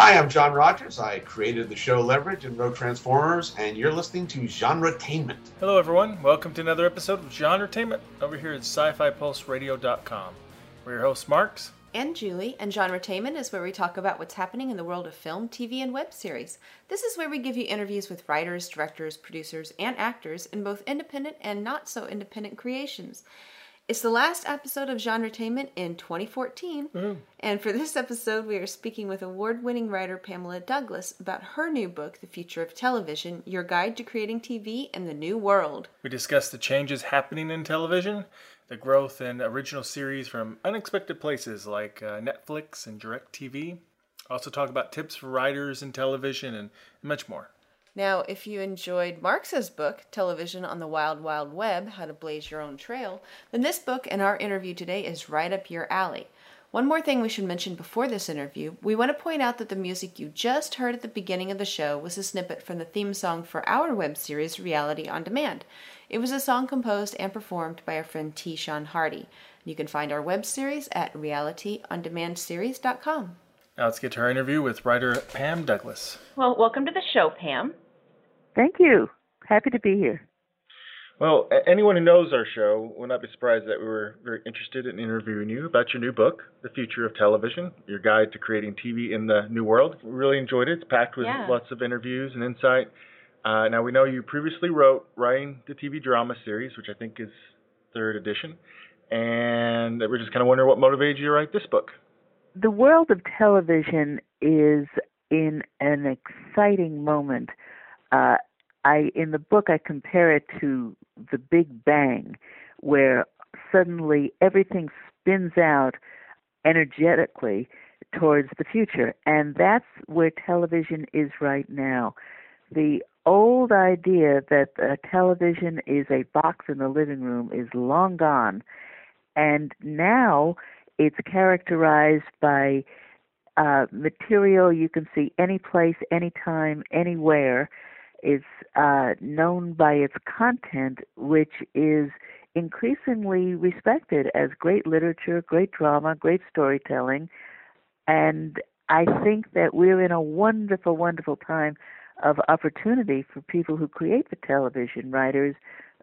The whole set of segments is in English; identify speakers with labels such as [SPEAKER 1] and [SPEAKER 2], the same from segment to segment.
[SPEAKER 1] Hi, I'm John Rogers. I created the show Leverage and wrote Transformers, and you're listening to Genretainment.
[SPEAKER 2] Hello, everyone. Welcome to another episode of Genretainment over here at SciFiPulseRadio.com. We're your hosts, Marx
[SPEAKER 3] and Julie, and Genretainment is where we talk about what's happening in the world of film, TV, and web series. This is where we give you interviews with writers, directors, producers, and actors in both independent and not so independent creations. It's the last episode of Genretainment in 2014, mm. and for this episode, we are speaking with award winning writer Pamela Douglas about her new book, The Future of Television Your Guide to Creating TV in the New World.
[SPEAKER 2] We discuss the changes happening in television, the growth in original series from unexpected places like uh, Netflix and DirecTV. Also, talk about tips for writers in television and much more.
[SPEAKER 3] Now, if you enjoyed Marx's book, Television on the Wild Wild Web How to Blaze Your Own Trail, then this book and our interview today is right up your alley. One more thing we should mention before this interview we want to point out that the music you just heard at the beginning of the show was a snippet from the theme song for our web series, Reality on Demand. It was a song composed and performed by our friend T. Sean Hardy. You can find our web series at realityondemandseries.com.
[SPEAKER 2] Now let's get to our interview with writer Pam Douglas.
[SPEAKER 3] Well, welcome to the show, Pam.
[SPEAKER 4] Thank you. Happy to be here.
[SPEAKER 2] Well, anyone who knows our show will not be surprised that we were very interested in interviewing you about your new book, The Future of Television, your guide to creating TV in the new world. We really enjoyed it. It's packed with yeah. lots of interviews and insight. Uh, now, we know you previously wrote Writing the TV Drama series, which I think is third edition. And we're just kind of wondering what motivated you to write this book.
[SPEAKER 4] The world of television is in an exciting moment. Uh, I in the book I compare it to the Big Bang, where suddenly everything spins out energetically towards the future, and that's where television is right now. The old idea that a television is a box in the living room is long gone, and now it's characterized by uh, material you can see any place, anytime, anywhere is uh, known by its content, which is increasingly respected as great literature, great drama, great storytelling. And I think that we're in a wonderful, wonderful time of opportunity for people who create the television, writers,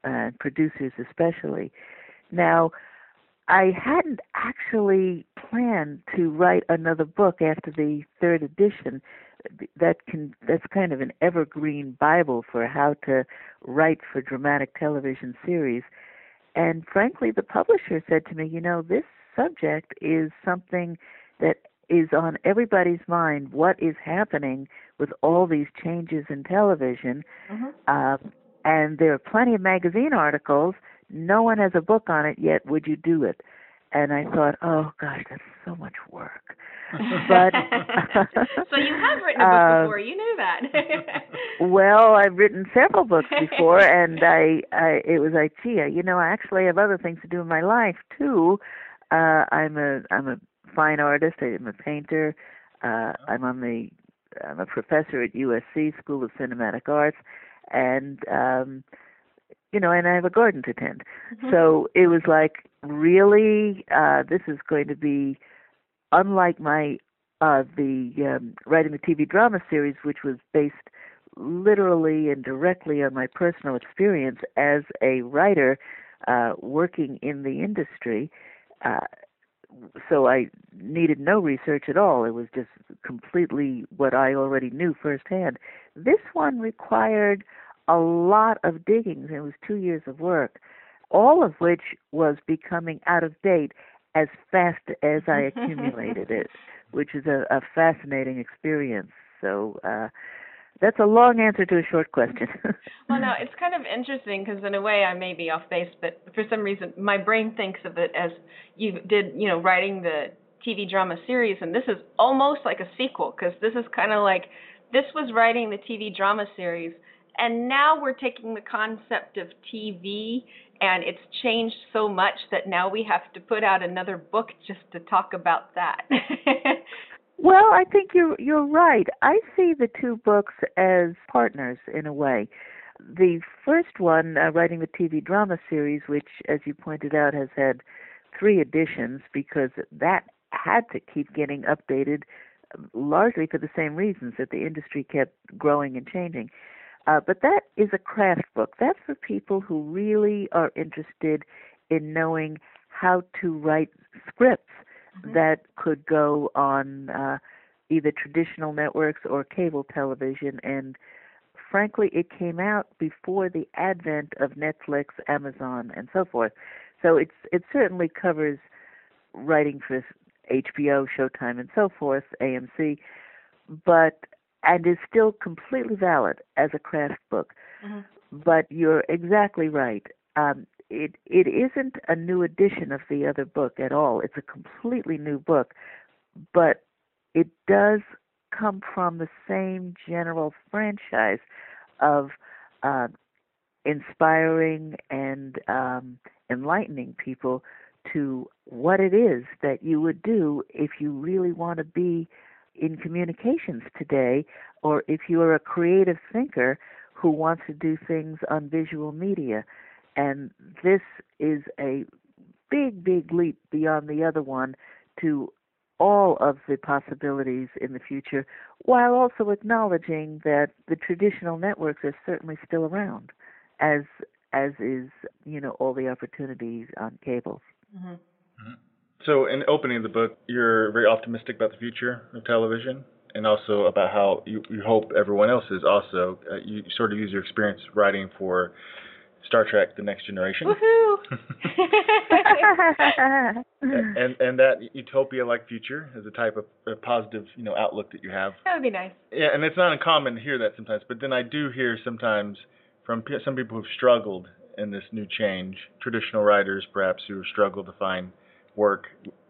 [SPEAKER 4] uh, producers especially. Now, I hadn't actually planned to write another book after the third edition that can that's kind of an evergreen bible for how to write for dramatic television series. And frankly the publisher said to me you know this subject is something that is on everybody's mind what is happening with all these changes in television. Mm-hmm. uh, and there are plenty of magazine articles. No one has a book on it yet. Would you do it? And i thought oh gosh that's so much work. But
[SPEAKER 3] so you have written a book uh, before. You knew that.
[SPEAKER 4] well, I've written several books before, and I, I it was IKEA. You know, I actually have other things to do in my life too. Uh, I'm a I'm a fine artist. I'm a painter. Uh, I'm on the I'm a professor at USC School of Cinematic Arts, and um, you know, and I have a garden to tend. Mm-hmm. So it was like, really, uh, this is going to be unlike my uh, the um, writing the TV drama series, which was based literally and directly on my personal experience as a writer uh, working in the industry. Uh, so I needed no research at all. It was just completely what I already knew firsthand. This one required a lot of digging. It was two years of work, all of which was becoming out of date as fast as I accumulated it, which is a, a fascinating experience. So uh, that's a long answer to a short question.
[SPEAKER 3] well, no, it's kind of interesting because in a way I may be off base, but for some reason my brain thinks of it as you did, you know, writing the TV drama series, and this is almost like a sequel because this is kind of like this was writing the TV drama series, and now we're taking the concept of TV and it's changed so much that now we have to put out another book just to talk about that.
[SPEAKER 4] well, I think you're you're right. I see the two books as partners in a way. The first one, uh, writing the TV drama series, which, as you pointed out, has had three editions because that had to keep getting updated largely for the same reasons that the industry kept growing and changing. Uh, but that is a craft book. That's for people who really are interested in knowing how to write scripts mm-hmm. that could go on uh, either traditional networks or cable television. And frankly, it came out before the advent of Netflix, Amazon, and so forth. So it's it certainly covers writing for HBO, Showtime, and so forth, AMC, but and is still completely valid as a craft book. Mm-hmm. But you're exactly right. Um, it it isn't a new edition of the other book at all. It's a completely new book, but it does come from the same general franchise of uh, inspiring and um, enlightening people to what it is that you would do if you really want to be in communications today, or if you are a creative thinker who wants to do things on visual media. And this is a big, big leap beyond the other one to all of the possibilities in the future, while also acknowledging that the traditional networks are certainly still around, as as is you know all the opportunities on cables.
[SPEAKER 2] Mm-hmm. mm-hmm. So, in opening the book, you're very optimistic about the future of television, and also about how you, you hope everyone else is also. Uh, you sort of use your experience writing for Star Trek: The Next Generation.
[SPEAKER 3] Woohoo!
[SPEAKER 2] and and that utopia-like future is a type of a positive, you know, outlook that you have.
[SPEAKER 3] That would be nice.
[SPEAKER 2] Yeah, and it's not uncommon to hear that sometimes. But then I do hear sometimes from some people who've struggled in this new change, traditional writers perhaps who struggle to find work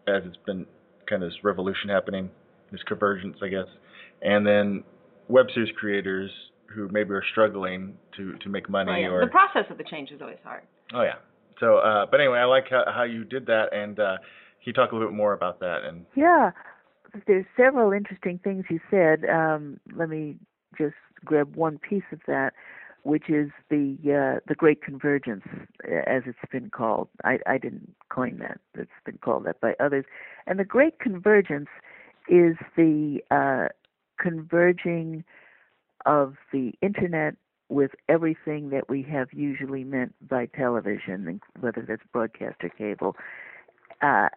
[SPEAKER 2] as it's been kind of this revolution happening, this convergence, I guess, and then web series creators who maybe are struggling to to make money
[SPEAKER 3] oh, yeah.
[SPEAKER 2] or
[SPEAKER 3] the process of the change is always hard.
[SPEAKER 2] Oh yeah. So, uh, but anyway, I like how, how you did that, and uh, can you talk a little bit more about that? And
[SPEAKER 4] yeah, there's several interesting things you said. Um, let me just grab one piece of that which is the uh, the Great Convergence, as it's been called. I, I didn't coin that; it's been called that by others. And the Great Convergence is the uh, converging of the internet with everything that we have usually meant by television, whether that's broadcast or cable. Uh,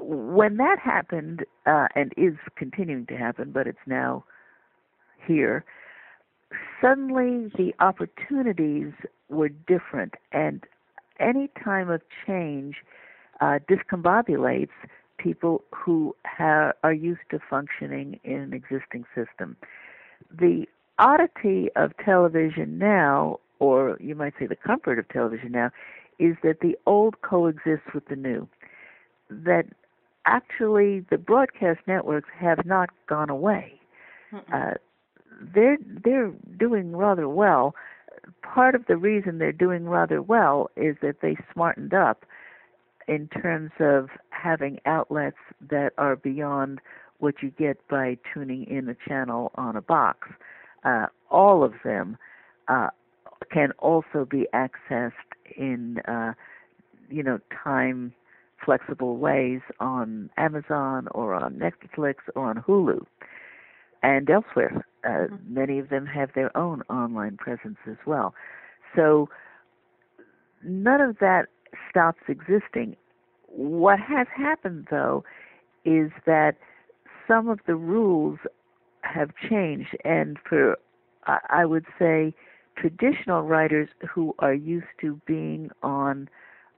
[SPEAKER 4] when that happened, uh, and is continuing to happen, but it's now here suddenly the opportunities were different, and any time of change uh, discombobulates people who ha- are used to functioning in an existing system. The oddity of television now, or you might say the comfort of television now, is that the old coexists with the new. That actually the broadcast networks have not gone away. Uh, they're they're doing rather well. Part of the reason they're doing rather well is that they smartened up in terms of having outlets that are beyond what you get by tuning in a channel on a box. Uh, all of them uh, can also be accessed in uh, you know time flexible ways on Amazon or on Netflix or on Hulu and elsewhere. Uh, mm-hmm. Many of them have their own online presence as well. So none of that stops existing. What has happened, though, is that some of the rules have changed, and for I would say traditional writers who are used to being on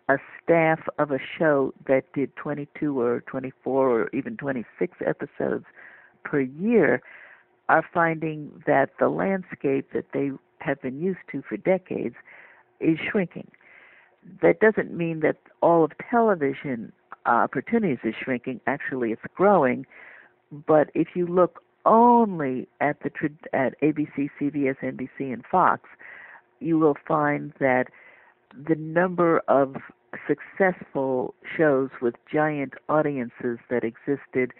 [SPEAKER 4] a staff of a show that did 22 or 24 or even 26 episodes per year are finding that the landscape that they have been used to for decades is shrinking. That doesn't mean that all of television opportunities is shrinking. Actually, it's growing. But if you look only at the at ABC, CBS, NBC, and Fox, you will find that the number of successful shows with giant audiences that existed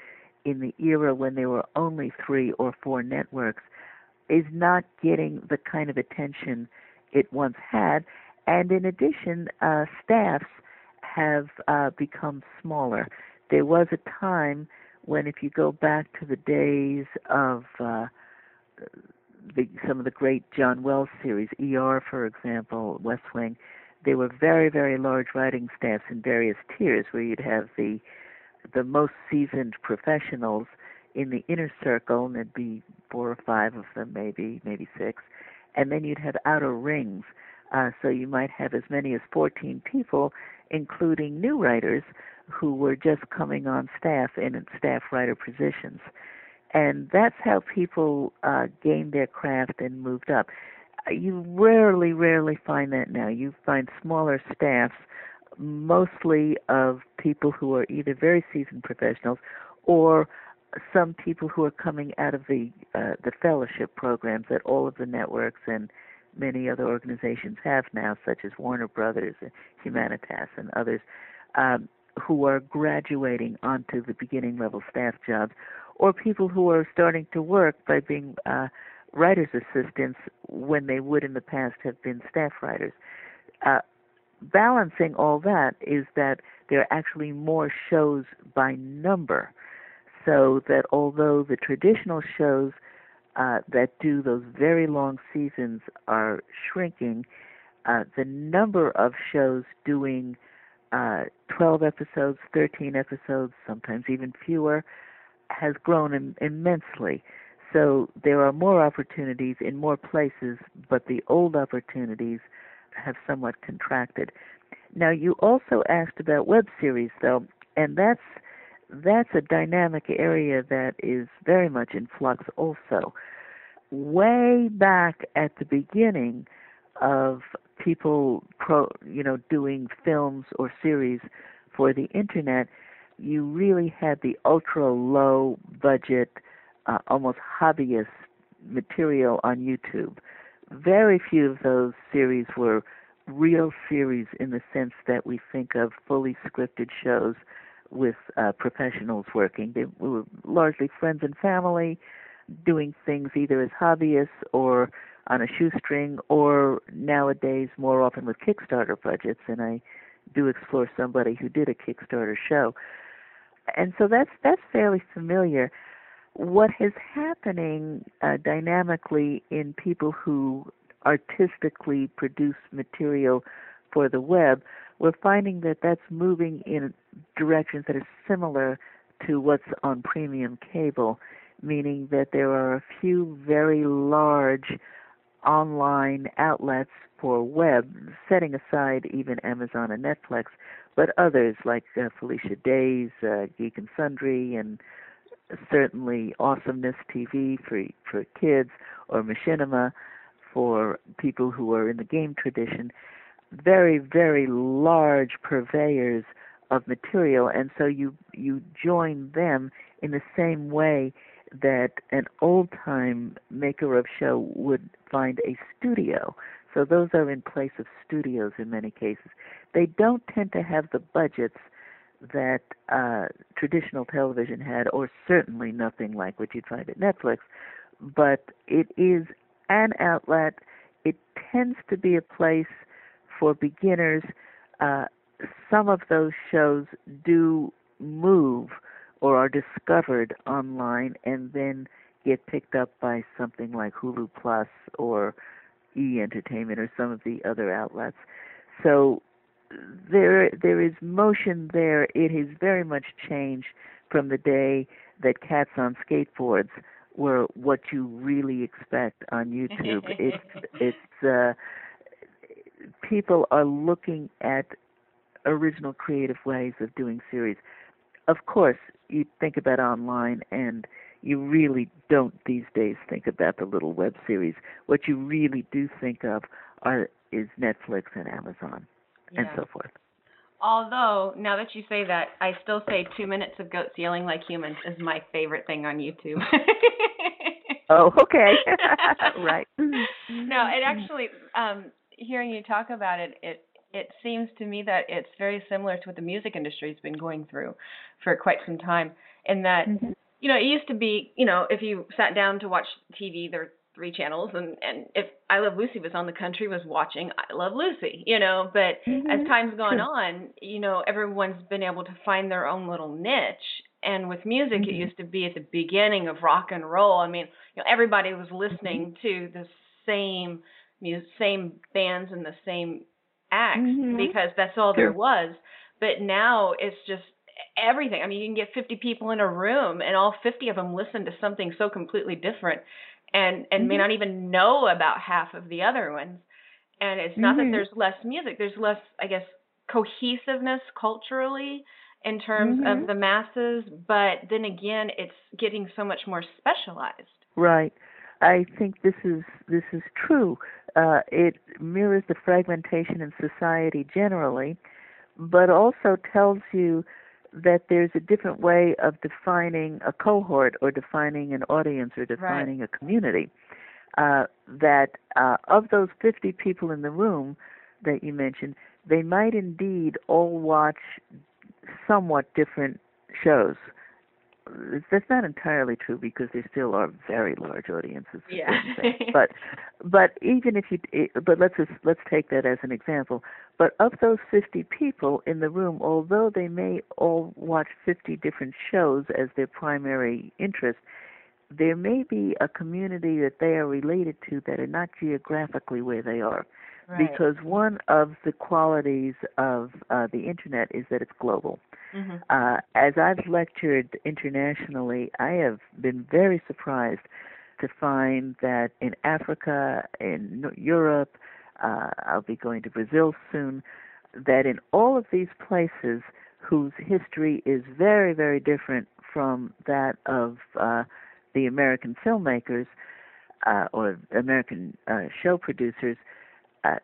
[SPEAKER 4] in the era when there were only three or four networks is not getting the kind of attention it once had. And in addition, uh, staffs have uh, become smaller. There was a time when if you go back to the days of uh, the, some of the great John Wells series, ER, for example, West Wing, they were very, very large writing staffs in various tiers, where you'd have the the most seasoned professionals in the inner circle, and there'd be four or five of them, maybe, maybe six, and then you'd have outer rings. Uh, so you might have as many as 14 people, including new writers who were just coming on staff in staff writer positions. And that's how people uh, gained their craft and moved up. You rarely, rarely find that now. You find smaller staffs, mostly of people who are either very seasoned professionals or some people who are coming out of the uh, the fellowship programs that all of the networks and many other organizations have now, such as Warner Brothers, and Humanitas, and others, um, who are graduating onto the beginning level staff jobs, or people who are starting to work by being uh, writers' assistants when they would in the past have been staff writers. Uh, balancing all that is that there are actually more shows by number, so that although the traditional shows uh, that do those very long seasons are shrinking, uh, the number of shows doing uh, 12 episodes, 13 episodes, sometimes even fewer, has grown Im- immensely. So there are more opportunities in more places, but the old opportunities have somewhat contracted. Now, you also asked about web series, though, and that's that's a dynamic area that is very much in flux also. Way back at the beginning of people pro, you know doing films or series for the internet, you really had the ultra low budget uh, almost hobbyist material on YouTube. Very few of those series were real series in the sense that we think of fully scripted shows with uh, professionals working. They were largely friends and family doing things either as hobbyists or on a shoestring or nowadays more often with Kickstarter budgets and I do explore somebody who did a Kickstarter show. And so that's that's fairly familiar. What is happening uh, dynamically in people who artistically produce material for the web, we're finding that that's moving in directions that are similar to what's on premium cable, meaning that there are a few very large online outlets for web, setting aside even Amazon and Netflix, but others like uh, Felicia Day's uh, Geek and Sundry, and certainly Awesomeness TV for for kids, or Machinima for people who are in the game tradition. Very very large purveyors of material and so you you join them in the same way that an old time maker of show would find a studio. So those are in place of studios in many cases. They don't tend to have the budgets that uh traditional television had or certainly nothing like what you'd find at Netflix but it is an outlet it tends to be a place for beginners, uh, some of those shows do move or are discovered online and then get picked up by something like Hulu Plus or E Entertainment or some of the other outlets. So there there is motion there. It has very much changed from the day that cats on skateboards were what you really expect on YouTube. it's it's uh people are looking at original creative ways of doing series. Of course, you think about online and you really don't these days think about the little web series. What you really do think of are is Netflix and Amazon
[SPEAKER 3] yeah.
[SPEAKER 4] and so forth.
[SPEAKER 3] Although, now that you say that, I still say two minutes of goats yelling like humans is my favorite thing on YouTube.
[SPEAKER 4] oh, okay. right.
[SPEAKER 3] no, it actually um hearing you talk about it, it it seems to me that it's very similar to what the music industry has been going through for quite some time. In that, mm-hmm. you know, it used to be, you know, if you sat down to watch TV, there three channels, and and if I Love Lucy was on, the country was watching I Love Lucy, you know. But mm-hmm. as time's gone on, you know, everyone's been able to find their own little niche
[SPEAKER 5] and with music,
[SPEAKER 4] Mhm.
[SPEAKER 5] it used to be at the beginning of rock and roll. I mean, you know, everybody was listening to the same music, same bands and the same acts
[SPEAKER 4] Mhm.
[SPEAKER 5] because that's all there was. But now it's just everything. I mean, you can get 50 people in a room, and all 50 of them listen to something so completely different, and and may
[SPEAKER 4] Mhm.
[SPEAKER 5] not even know about half of the other ones. And it's not
[SPEAKER 4] Mhm.
[SPEAKER 5] that there's less music. There's less, I guess, cohesiveness culturally in terms
[SPEAKER 4] Mhm.
[SPEAKER 5] of the masses. But then again, it's getting so much more specialized.
[SPEAKER 4] Right. I think this is this is true. Uh, it mirrors the fragmentation in society generally, but also tells you that there's a different way of defining a cohort or defining an audience or defining a community. Uh, that uh, of those 50 people in the room that you mentioned, they might indeed all watch somewhat different shows. That's not entirely true because there still are very large audiences.
[SPEAKER 5] Yeah.
[SPEAKER 4] but but even if you but let's just, let's take that as an example. But of those 50 people in the room, although they may all watch 50 different shows as their primary interest, there may be a community that they are related to that are not geographically where they are because one of the qualities of uh, the internet is that it's global.
[SPEAKER 5] hmm
[SPEAKER 4] Uh, as I've lectured internationally, I have been very surprised to find that in Africa, in Europe, uh, I'll be going to Brazil soon, that in all of these places whose history is very, very different from that of uh, the American filmmakers uh, or American uh, show producers, uh,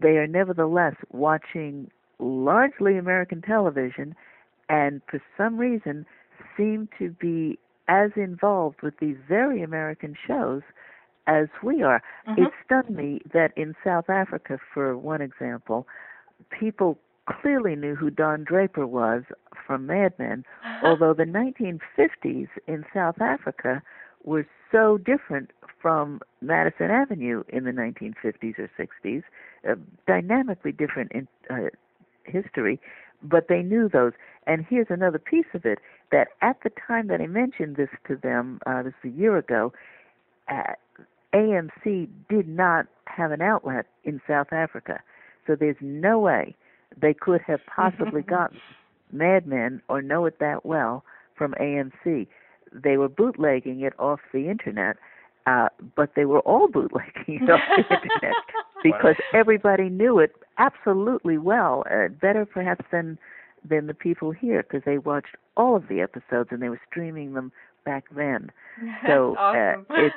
[SPEAKER 4] they are nevertheless watching largely American television and for some reason seem to be as involved with these very American shows as we are.
[SPEAKER 5] Mhm.
[SPEAKER 4] It stunned me that in South Africa, for one example, people clearly knew who Don Draper was from Mad Men, although the 1950s in South Africa were so different from Madison Avenue in the 1950s or 60s, uh, dynamically different in uh, history, but they knew those. And here's another piece of it that at the time that I mentioned this to them, uh, this was a year ago, uh, AMC did not have an outlet in South Africa. So there's no way they could have possibly gotten Mad Men or know it that well from AMC. They were bootlegging it off the internet, uh, but they were all bootlegging it off the internet because everybody knew it absolutely well, uh, better perhaps than than the people here because they watched all of the episodes and they were streaming them back then. So
[SPEAKER 5] awesome.
[SPEAKER 4] uh, it's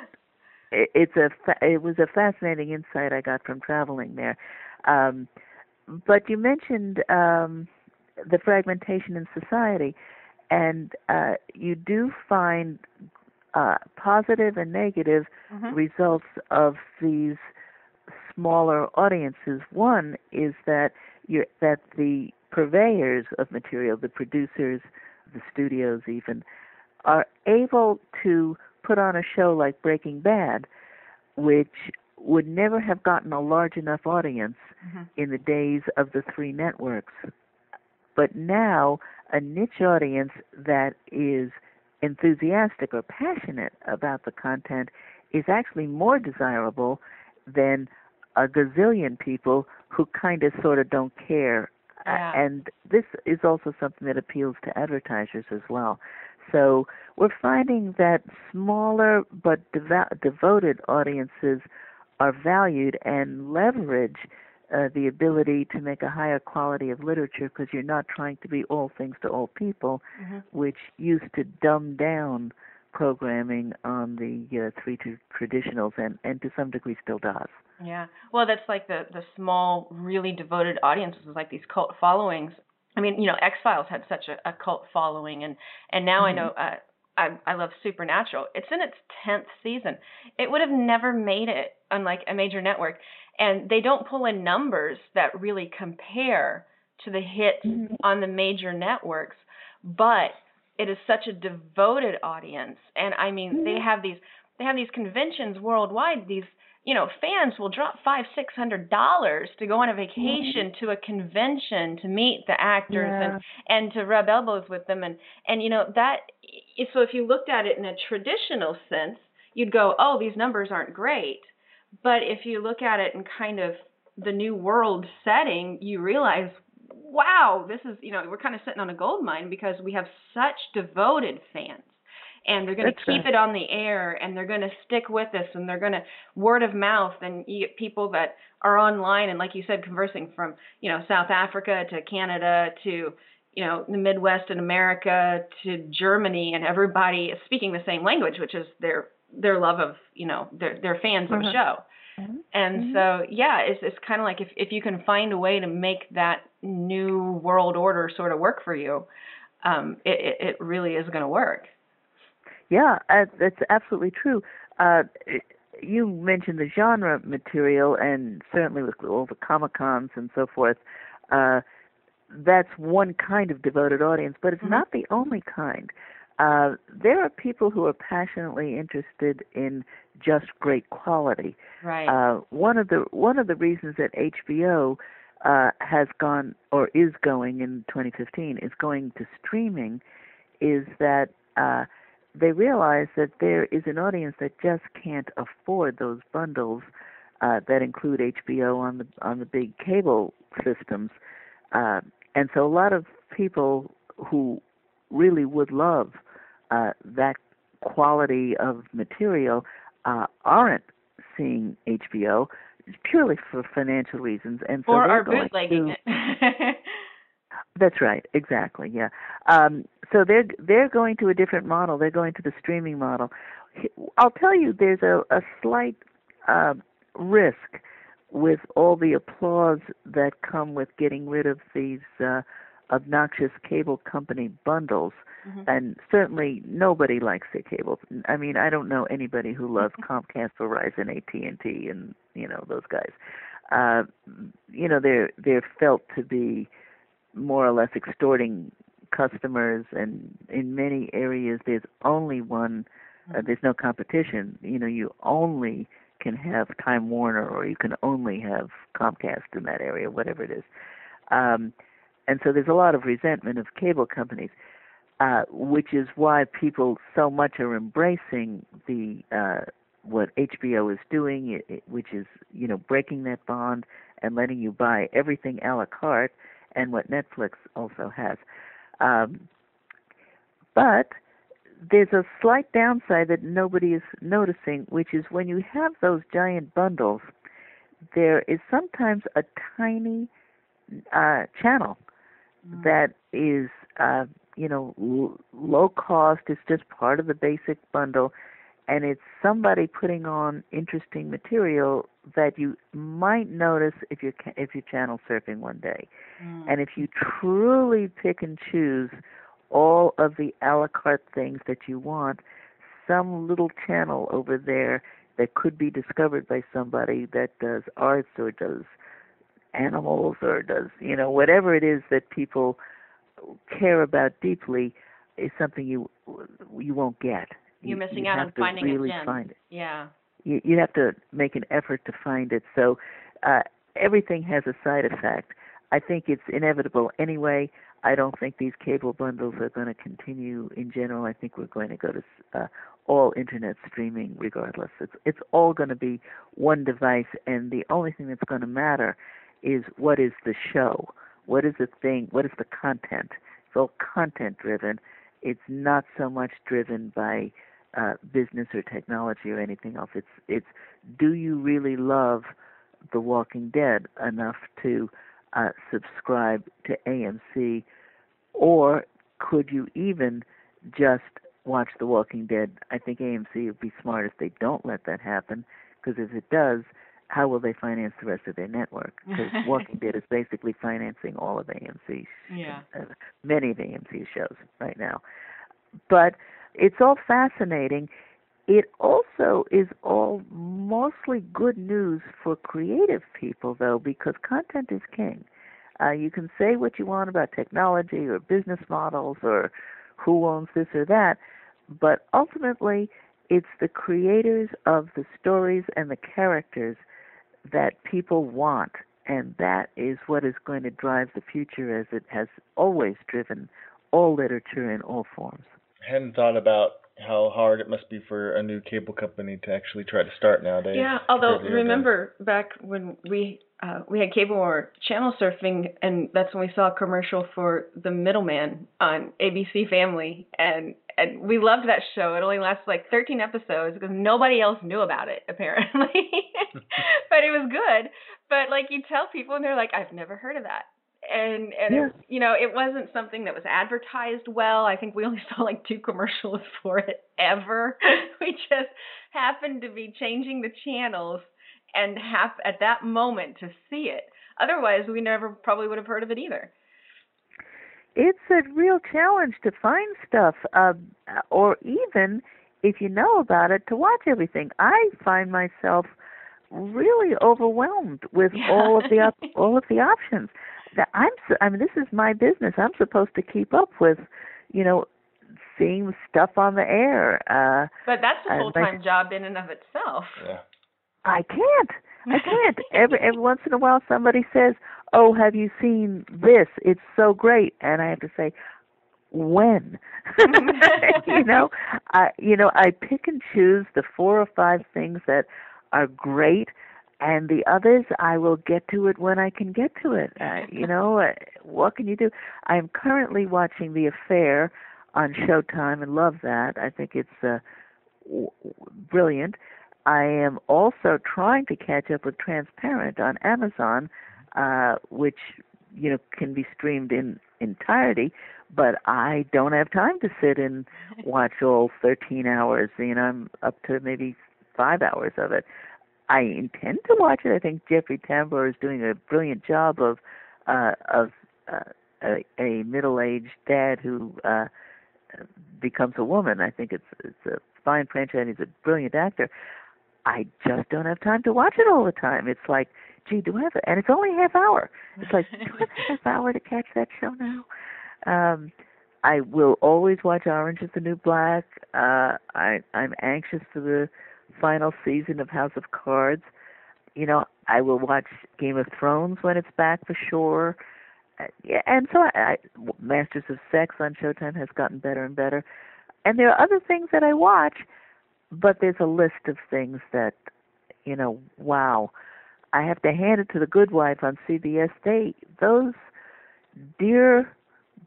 [SPEAKER 4] it, it's a fa- it was a fascinating insight I got from traveling there. Um, but you mentioned um, the fragmentation in society, and uh, you do find uh, positive and negative
[SPEAKER 5] Mhm.
[SPEAKER 4] results of these smaller audiences. One is that you that the purveyors of material, the producers, the studios even, are able to put on a show like Breaking Bad, which would never have gotten a large enough audience
[SPEAKER 5] Mhm.
[SPEAKER 4] in the days of the three networks. But now, a niche audience that is enthusiastic or passionate about the content is actually more desirable than a gazillion people who kind of sort of don't care.
[SPEAKER 5] Yeah.
[SPEAKER 4] And this is also something that appeals to advertisers as well. So we're finding that smaller but devo- devoted audiences are valued and leverage uh, the ability to make a higher quality of literature because you're not trying to be all things to all people,
[SPEAKER 5] Mhm.
[SPEAKER 4] which used to dumb down programming on the uh, three tr- traditionals and, and to some degree still does.
[SPEAKER 5] Yeah. Well, that's like the the small, really devoted audiences, like these cult followings. I mean, you know, X Files had such a, a cult following, and and now I
[SPEAKER 4] Mhm.
[SPEAKER 5] know uh, I I love Supernatural. It's in its tenth season. It would have never made it on like a major network, and they don't pull in numbers that really compare to the hits on the major networks, but it is such a devoted audience, and I mean, they
[SPEAKER 4] Mhm.
[SPEAKER 5] have these they have these conventions worldwide, these you know, fans will drop five, six hundred dollars to go on a vacation mm-hmm. to a convention to meet the actors yeah. and and to rub elbows with them and and you know that so if you looked at it in a traditional sense, you'd go, oh, these numbers aren't great. But if you look at it in kind of the new world setting, you realize, wow, this is, you know, we're kind of sitting on a gold mine because we have such devoted fans and they're going to keep right. it on the air and they're going to stick with us and they're going to word of mouth and you get people that are online and like you said conversing from you know south africa to canada to you know the midwest in america to germany and everybody is speaking the same language which is their their love of you know their their fans mm-hmm. of the show mm-hmm. and mm-hmm. so yeah it's it's kind of like if if you can find a way to make that new world order sort of work for you um it it, it really is going to work
[SPEAKER 4] yeah, uh, that's absolutely true. Uh, you mentioned the genre material, and certainly with all the comic cons and so forth, uh, that's one kind of devoted audience, but it's mm-hmm. not the only kind. Uh, there are people who are passionately interested in just great quality.
[SPEAKER 5] Right. Uh,
[SPEAKER 4] one of the one of the reasons that HBO uh, has gone or is going in 2015 is going to streaming is that uh, they realize that there is an audience that just can't afford those bundles uh, that include HBO on the on the big cable systems, uh, and so a lot of people who really would love uh, that quality of material uh, aren't seeing HBO purely for financial reasons, and so
[SPEAKER 5] or
[SPEAKER 4] they're
[SPEAKER 5] are bootlegging to, it.
[SPEAKER 4] That's right, exactly. Yeah. Um, so they're they're going to a different model. They're going to the streaming model. I'll tell you, there's a, a slight uh, risk with all the applause that come with getting rid of these uh, obnoxious cable company bundles. Mm-hmm. And certainly nobody likes their cable. I mean, I don't know anybody who loves Comcast, Verizon, AT&T, and you know those guys. Uh, you know, they're they're felt to be more or less extorting customers and in many areas there's only one uh, there's no competition you know you only can have time warner or you can only have comcast in that area whatever it is um, and so there's a lot of resentment of cable companies uh, which is why people so much are embracing the uh, what HBO is doing, which is you know breaking that bond and letting you buy everything a la carte and what Netflix also has. Um, but there's a slight downside that nobody is noticing, which is when you have those giant bundles, there is sometimes a tiny uh, channel. That is, uh, you know, l- low cost. It's just part of the basic bundle, and it's somebody putting on interesting material that you might notice if you're if you're channel surfing one day, mm. and if you truly pick and choose all of the a la carte things that you want, some little channel over there that could be discovered by somebody that does arts or does animals or does you know whatever it is that people care about deeply is something you you won't get
[SPEAKER 5] you're missing
[SPEAKER 4] you
[SPEAKER 5] out on finding
[SPEAKER 4] really
[SPEAKER 5] gem.
[SPEAKER 4] Find it.
[SPEAKER 5] Yeah.
[SPEAKER 4] You you have to make an effort to find it. So uh, everything has a side effect. I think it's inevitable anyway. I don't think these cable bundles are going to continue in general. I think we're going to go to uh, all internet streaming regardless. It's it's all going to be one device, and the only thing that's going to matter is what is the show, what is the thing, what is the content. It's all content driven. It's not so much driven by uh, business or technology or anything else. It's it's do you really love The Walking Dead enough to uh, subscribe to AMC, or could you even just watch The Walking Dead? I think AMC would be smart if they don't let that happen, because if it does, how will they finance the rest of their network? Because Walking Dead is basically financing all of AMC,
[SPEAKER 5] yeah.
[SPEAKER 4] uh, many of AMC's shows right now. But it's all fascinating. It also is all mostly good news for creative people, though, because content is king. Uh, you can say what you want about technology or business models or who owns this or that, but ultimately, it's the creators of the stories and the characters that people want and that is what is going to drive the future as it has always driven all literature in all forms.
[SPEAKER 2] I hadn't thought about how hard it must be for a new cable company to actually try to start nowadays.
[SPEAKER 5] Yeah, although remember back when we uh, we had cable or channel surfing, and that's when we saw a commercial for The Middleman on ABC Family, and and we loved that show. It only lasted like 13 episodes because nobody else knew about it apparently, but it was good. But like you tell people, and they're like, "I've never heard of that." and and yeah. it, you know it wasn't something that was advertised well i think we only saw like two commercials for it ever we just happened to be changing the channels and have at that moment to see it otherwise we never probably would have heard of it either
[SPEAKER 4] it's a real challenge to find stuff uh, or even if you know about it to watch everything i find myself really overwhelmed with yeah. all of the op- all of the options that I'm I mean this is my business. I'm supposed to keep up with, you know, seeing stuff on the air. Uh
[SPEAKER 5] But that's a full time job in and of itself.
[SPEAKER 2] Yeah.
[SPEAKER 4] I can't. I can't. every every once in a while somebody says, "Oh, have you seen this? It's so great." And I have to say, "When?" you know, I you know, I pick and choose the four or five things that are great and the others I will get to it when I can get to it. Uh, you know, uh, what can you do? I am currently watching The Affair on Showtime and love that. I think it's uh, w- brilliant. I am also trying to catch up with Transparent on Amazon, uh, which you know can be streamed in entirety. But I don't have time to sit and watch all 13 hours. You know, I'm up to maybe five hours of it. I intend to watch it. I think Jeffrey Tambor is doing a brilliant job of uh, of uh, a, a middle-aged dad who uh, becomes a woman. I think it's it's a fine franchise. He's a brilliant actor. I just don't have time to watch it all the time. It's like, gee, do I have? A, and it's only a half hour. It's like, do I have a half hour to catch that show now? Um, I will always watch Orange is the New Black. Uh, I I'm anxious for the final season of House of Cards. You know, I will watch Game of Thrones when it's back for sure. Uh, yeah, and so I, I, Masters of Sex on Showtime has gotten better and better. And there are other things that I watch, but there's a list of things that, you know, wow. I have to hand it to the Good Wife on CBS. They those dear,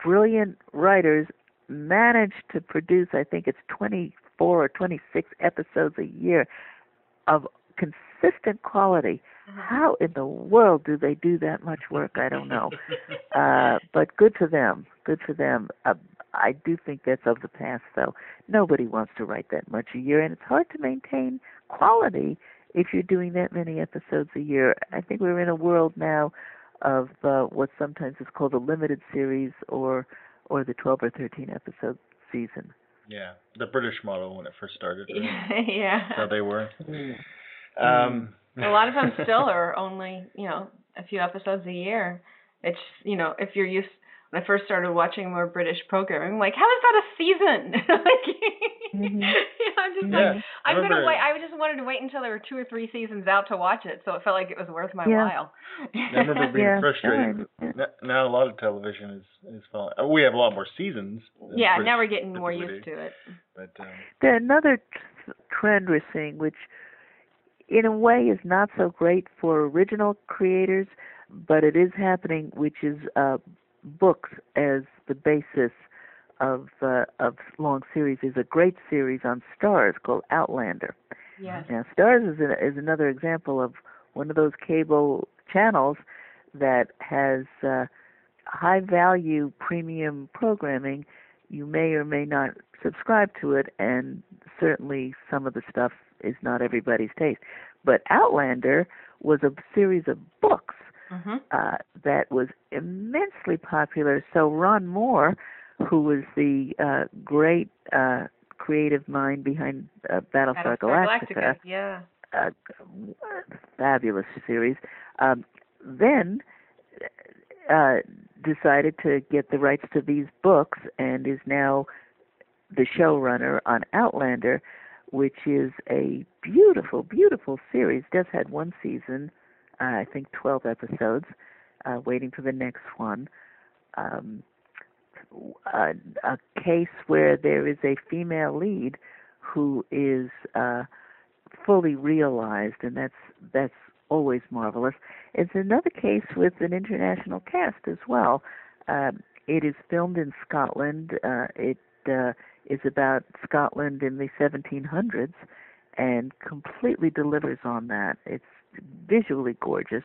[SPEAKER 4] brilliant writers managed to produce. I think it's 20 24 or 26 episodes a year of consistent quality. Mm-hmm. How in the world do they do that much work? I don't know. uh, but good for them. Good for them. Uh, I do think that's of the past, though. Nobody wants to write that much a year, and it's hard to maintain quality if you're doing that many episodes a year. I think we're in a world now of uh, what sometimes is called a limited series or or the 12 or 13 episode season.
[SPEAKER 2] Yeah, the British model when it first started. Right?
[SPEAKER 5] yeah.
[SPEAKER 2] How they were.
[SPEAKER 5] Mm. Um, a lot of them still are only you know a few episodes a year. It's you know if you're used when I first started watching more British programming, I'm like, how is that a season? like, mm-hmm. you know, I'm just yeah, like, I'm gonna wait. I just wanted to wait until there were two or three seasons out to watch it, so it felt like it was worth my
[SPEAKER 4] yeah.
[SPEAKER 5] while.
[SPEAKER 2] I remember being yeah. frustrated. Now a lot of television is is falling. Uh, we have a lot more seasons.
[SPEAKER 5] Yeah, British, now we're getting more used to it.
[SPEAKER 2] But um,
[SPEAKER 4] there's another t- trend we're seeing, which in a way is not so great for original creators, but it is happening, which is uh, books as the basis of uh, of long series is a great series on Starz called Outlander.
[SPEAKER 5] Yes.
[SPEAKER 4] Now Starz is a, is another example of one of those cable channels that has uh, high value premium programming. You may or may not subscribe to it, and certainly some of the stuff is not everybody's taste. But Outlander was a series of books mm-hmm. uh, that was immensely popular. So Ron Moore, who was the uh, great uh, creative mind behind uh, Battlestar,
[SPEAKER 5] Galactica, Galactica, yeah, uh,
[SPEAKER 4] fabulous series, um, then uh, decided to get the rights to these books and is now the showrunner on Outlander, which is a beautiful, beautiful series. Just had one season, uh, I think 12 episodes, uh, waiting for the next one. Um, a, a case where there is a female lead who is uh, fully realized, and that's that's always marvelous. It's another case with an international cast as well. Uh, it is filmed in Scotland. Uh, it uh, is about Scotland in the 1700s, and completely delivers on that. It's visually gorgeous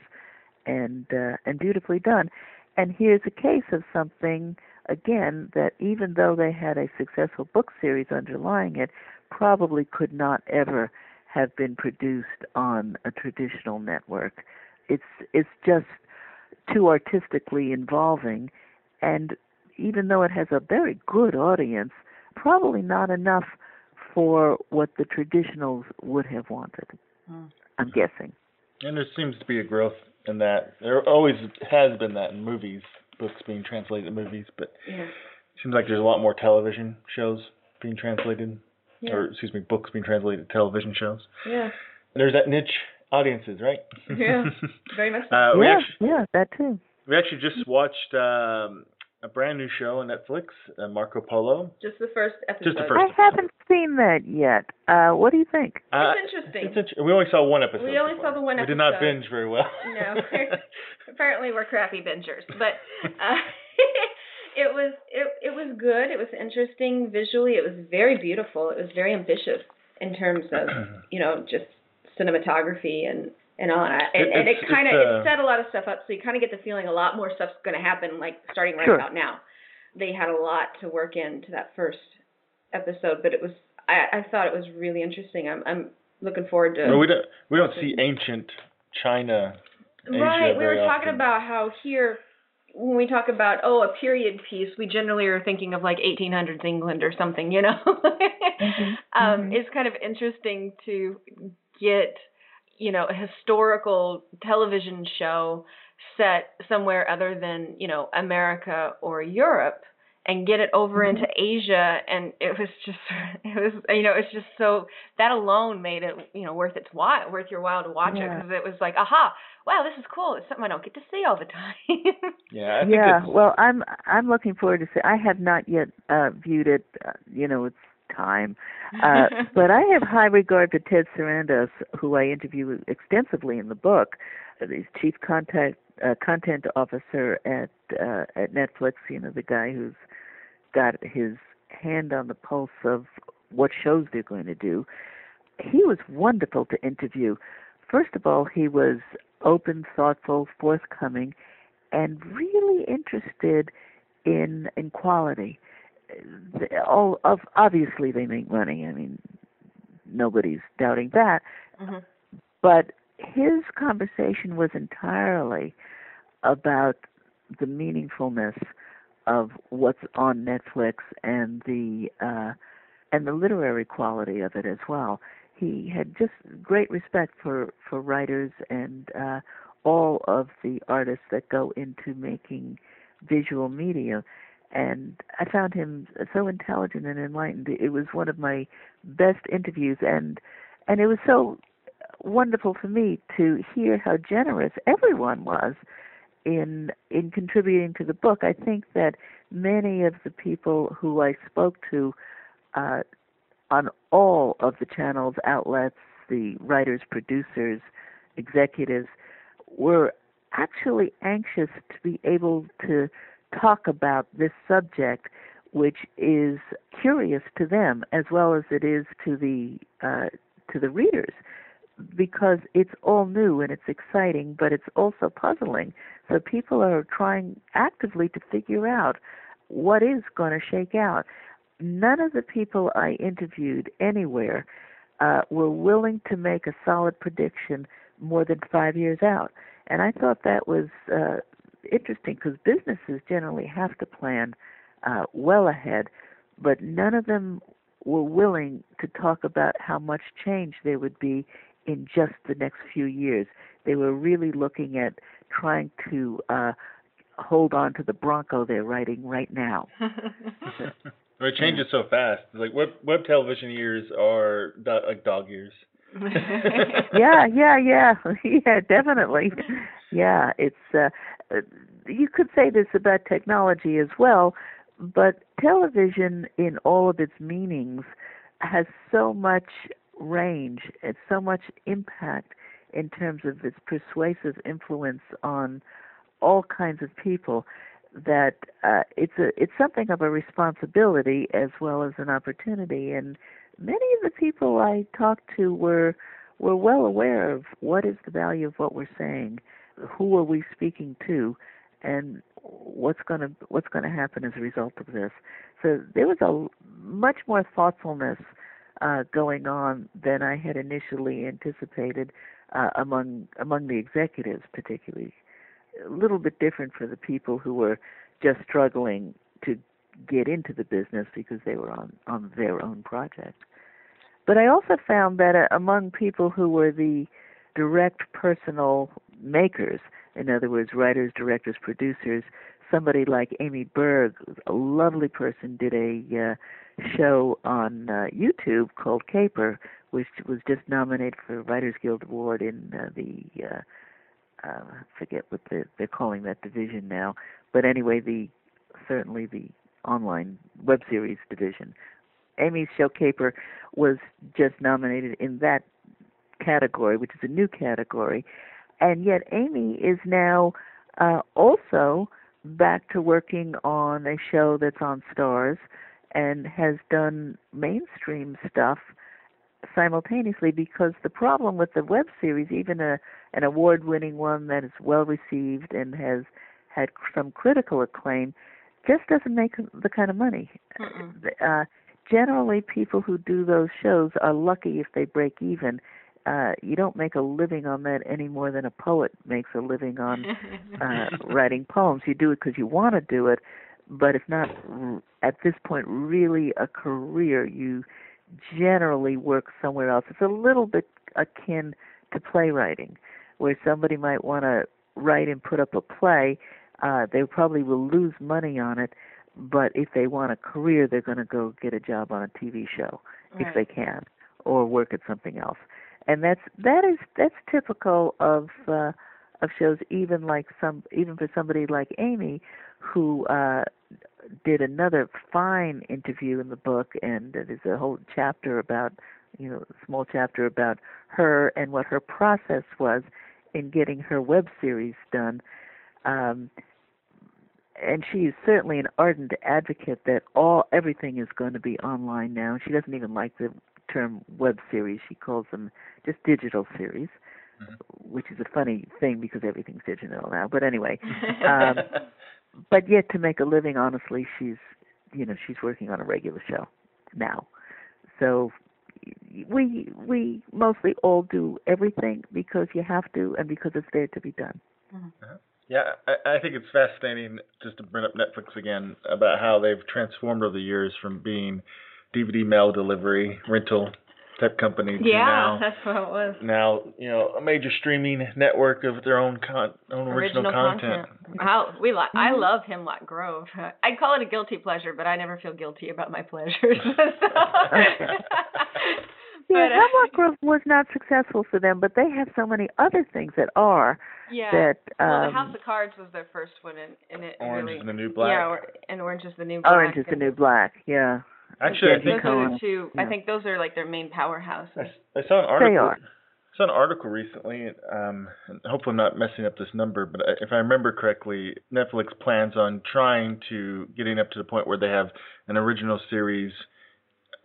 [SPEAKER 4] and uh, and beautifully done. And here's a case of something again that even though they had a successful book series underlying it, probably could not ever have been produced on a traditional network. It's it's just too artistically involving and even though it has a very good audience, probably not enough for what the traditionals would have wanted. Hmm. I'm guessing.
[SPEAKER 2] And there seems to be a growth in that. There always has been that in movies, books being translated to movies, but yeah. it seems like there's a lot more television shows being translated, yeah. or excuse me, books being translated to television shows.
[SPEAKER 5] Yeah.
[SPEAKER 2] And There's that niche audiences, right?
[SPEAKER 5] Yeah, very much.
[SPEAKER 2] So. Uh,
[SPEAKER 4] yeah,
[SPEAKER 2] actually,
[SPEAKER 4] yeah, that too.
[SPEAKER 2] We actually just watched um, a brand new show on Netflix, uh, Marco Polo.
[SPEAKER 5] Just the first episode.
[SPEAKER 2] Just the first.
[SPEAKER 4] I haven't seen that yet. Uh, what do you think?
[SPEAKER 2] Uh,
[SPEAKER 5] it's interesting.
[SPEAKER 2] It's int- we only saw one episode.
[SPEAKER 5] We only saw the one episode.
[SPEAKER 2] We did not binge very well.
[SPEAKER 5] no, apparently we're crappy bingers, but uh, it was it it was good. It was interesting visually. It was very beautiful. It was very ambitious in terms of you know just cinematography and and all that. And, it, and it kind of uh, it set a lot of stuff up, so you kind of get the feeling a lot more stuff's going to happen, like starting right
[SPEAKER 4] sure.
[SPEAKER 5] about now. They had a lot to work into that first episode, but it was I, I thought it was really interesting. I'm I'm looking forward to.
[SPEAKER 2] Well, we don't we don't see ancient China. Asia
[SPEAKER 5] right, we were talking
[SPEAKER 2] often.
[SPEAKER 5] about how here when we talk about oh a period piece, we generally are thinking of like 1800s England or something, you know.
[SPEAKER 4] mm-hmm.
[SPEAKER 5] Um,
[SPEAKER 4] mm-hmm.
[SPEAKER 5] It's kind of interesting to get you know, a historical television show set somewhere other than, you know, America or Europe and get it over
[SPEAKER 4] mm-hmm.
[SPEAKER 5] into Asia and it was just it was you know it's just so that alone made it you know worth its while worth your while to watch
[SPEAKER 4] yeah.
[SPEAKER 5] it because it was like aha wow this is cool it's something I don't get to see all the time
[SPEAKER 2] yeah I
[SPEAKER 4] yeah well I'm I'm looking forward to see I have not yet uh viewed it uh, you know it's time. Uh, but I have high regard for Ted Sarandos, who I interview extensively in the book. Uh, he's chief contact uh, content officer at uh, at Netflix. You know, the guy who's got his hand on the pulse of what shows they're going to do. He was wonderful to interview. First of all, he was open, thoughtful, forthcoming, and really interested in in quality all of obviously they make money. I mean, nobody's doubting that.
[SPEAKER 5] Mm-hmm.
[SPEAKER 4] But his conversation was entirely about the meaningfulness of what's on Netflix and the uh, and the literary quality of it as well. He had just great respect for for writers and uh, all of the artists that go into making visual media and I found him so intelligent and enlightened. It was one of my best interviews, and and it was so wonderful for me to hear how generous everyone was in in contributing to the book. I think that many of the people who I spoke to uh, on all of the channels, outlets, the writers, producers, executives, were actually anxious to be able to talk about this subject, which is curious to them as well as it is to the uh, to the readers, because it's all new and it's exciting, but it's also puzzling. So people are trying actively to figure out what is going to shake out. None of the people I interviewed anywhere uh, were willing to make a solid prediction more than five years out. And I thought that was uh, interesting because businesses generally have to plan uh, well ahead, but none of them were willing to talk about how much change there would be in just the next few years. They were really looking at trying to uh, hold on to the Bronco they're riding right now.
[SPEAKER 2] It changes so fast. Like web web television years are do- like dog years.
[SPEAKER 4] yeah, yeah, yeah, yeah, definitely. Yeah, it's uh, you could say this about technology as well, but television in all of its meanings has so much range and so much impact in terms of its persuasive influence on all kinds of people that uh, it's a it's something of a responsibility as well as an opportunity and many of the people I talked to were were well aware of what is the value of what we're saying, who are we speaking to, and what's going to what's going to happen as a result of this. So there was a much more thoughtfulness uh, going on than I had initially anticipated uh, among among the executives, particularly. A little bit different for the people who were just struggling to get into the business because they were on on their own project. But I also found that uh, among people who were the direct personal makers, in other words, writers, directors, producers, somebody like Amy Berg, a lovely person, did a uh, show on uh, YouTube called Caper, which was just nominated for Writers Guild Award in uh, the uh, uh, I forget what the, they're calling that division now, but anyway, the certainly the online web series division. Amy's show Caper was just nominated in that category, which is a new category, and yet Amy is now uh, also back to working on a show that's on Starz and has done mainstream stuff simultaneously because the problem with the web series, even a an award winning one that is well received and has had some critical acclaim, just doesn't make the kind of money. Uh, generally, people who do those shows are lucky if they break even. Uh, you don't make a living on that any more than a poet makes a living on uh, writing poems. You do it because you want to do it, but it's not at this point really a career. You generally work somewhere else. It's a little bit akin to playwriting, where somebody might want to write and put up a play. Uh, they probably will lose money on it, but if they want a career, they're going to go get a job on a TV show
[SPEAKER 5] right.
[SPEAKER 4] if they can, or work at something else. And that's that is that's typical of uh, of shows, even like some even for somebody like Amy, who uh, did another fine interview in the book, and there's a whole chapter about, you know, small chapter about her and what her process was in getting her web series done. Um, and she is certainly an ardent advocate that all everything is going to be online now. She doesn't even like the term web series; she calls them just digital series, mm-hmm. which is a funny thing because everything's digital now. But anyway, um, but yet to make a living honestly she's you know she's working on a regular show now so we we mostly all do everything because you have to and because it's there to be done
[SPEAKER 2] mm-hmm. Yeah I, I think it's fascinating just to bring up netflix again about how they've transformed over the years from being dvd mail delivery rental type company.
[SPEAKER 5] Yeah,
[SPEAKER 2] now,
[SPEAKER 5] that's what it was.
[SPEAKER 2] Now, you know, a major streaming network of their own con- own original,
[SPEAKER 5] original
[SPEAKER 2] content.
[SPEAKER 5] content. Wow, we like. I mm-hmm. love Hemlock Grove. I call it a guilty pleasure, but I never feel guilty about my pleasures.
[SPEAKER 4] yeah, uh, Hemlock Grove was not successful for them, but they have so many other things that are.
[SPEAKER 5] Yeah.
[SPEAKER 4] That, um,
[SPEAKER 5] well, the House of Cards was their first one, and, and it
[SPEAKER 2] Orange
[SPEAKER 5] really.
[SPEAKER 2] is the New Black.
[SPEAKER 5] Yeah, or, and Orange is the New Black.
[SPEAKER 4] Orange is the New Black. Yeah.
[SPEAKER 2] Actually, I
[SPEAKER 5] those
[SPEAKER 2] think
[SPEAKER 5] are the two.
[SPEAKER 4] Yeah.
[SPEAKER 5] I think those are like their main powerhouses.
[SPEAKER 2] I, I saw an article.
[SPEAKER 4] They are.
[SPEAKER 2] I saw an article recently. Um, and hopefully, I'm not messing up this number, but if I remember correctly, Netflix plans on trying to getting up to the point where they have an original series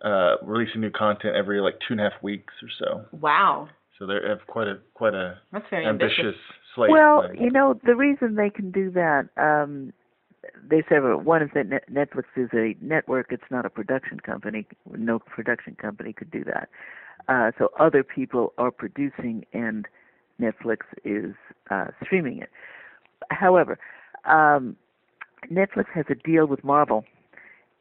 [SPEAKER 2] uh, releasing new content every like two and a half weeks or so.
[SPEAKER 5] Wow.
[SPEAKER 2] So they have quite a quite a
[SPEAKER 5] That's very
[SPEAKER 2] ambitious,
[SPEAKER 5] ambitious.
[SPEAKER 2] slate.
[SPEAKER 4] Well,
[SPEAKER 2] planned.
[SPEAKER 4] you know, the reason they can do that, um, they several. One is that Netflix is a network; it's not a production company. No production company could do that. Uh, so other people are producing, and Netflix is uh, streaming it. However, um, Netflix has a deal with Marvel,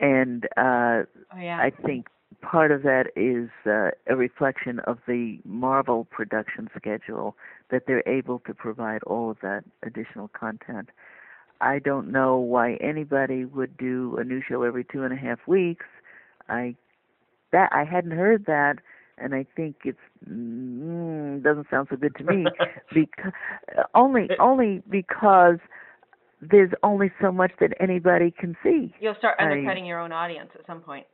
[SPEAKER 4] and uh,
[SPEAKER 5] Oh yeah.
[SPEAKER 4] I think part of that is uh, a reflection of the Marvel production schedule that they're able to provide all of that additional content. I don't know why anybody would do a new show every two and a half weeks. I that I hadn't heard that, and I think it's mm, doesn't sound so good to me because only only because there's only so much that anybody can see.
[SPEAKER 5] You'll start
[SPEAKER 4] I-
[SPEAKER 5] undercutting your own audience at some point.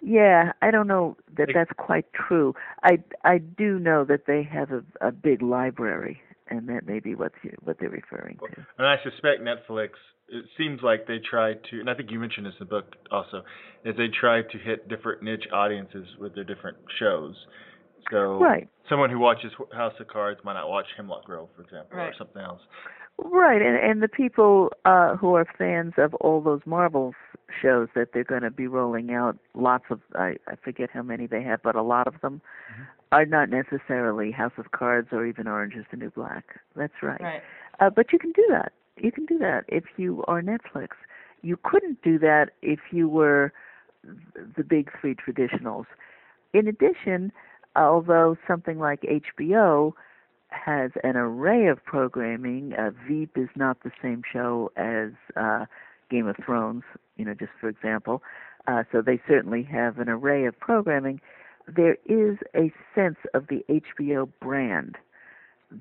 [SPEAKER 4] Yeah, I don't know that that's quite true. I I do know that they have a a big library, and that may be what you what they're referring to.
[SPEAKER 2] And I suspect Netflix. It seems like they try to, and I think you mentioned this in the book also, is they try to hit different niche audiences with their different shows. So
[SPEAKER 4] Right.
[SPEAKER 2] someone who watches House of Cards might not watch Hemlock Grove, for example, or something else.
[SPEAKER 4] Right, and and the people uh who are fans of all those Marvel shows that they're going to be rolling out lots of I I forget how many they have, but a lot of them are not necessarily House of Cards or even Orange is the New Black. That's right.
[SPEAKER 5] Right.
[SPEAKER 4] Uh, but you can do that. You can do that if you are Netflix. You couldn't do that if you were the big three traditionals. In addition, although something like HBO has an array of programming, uh, Veep is not the same show as uh, Game of Thrones, you know, just for example. Uh, so they certainly have an array of programming. There is a sense of the HBO brand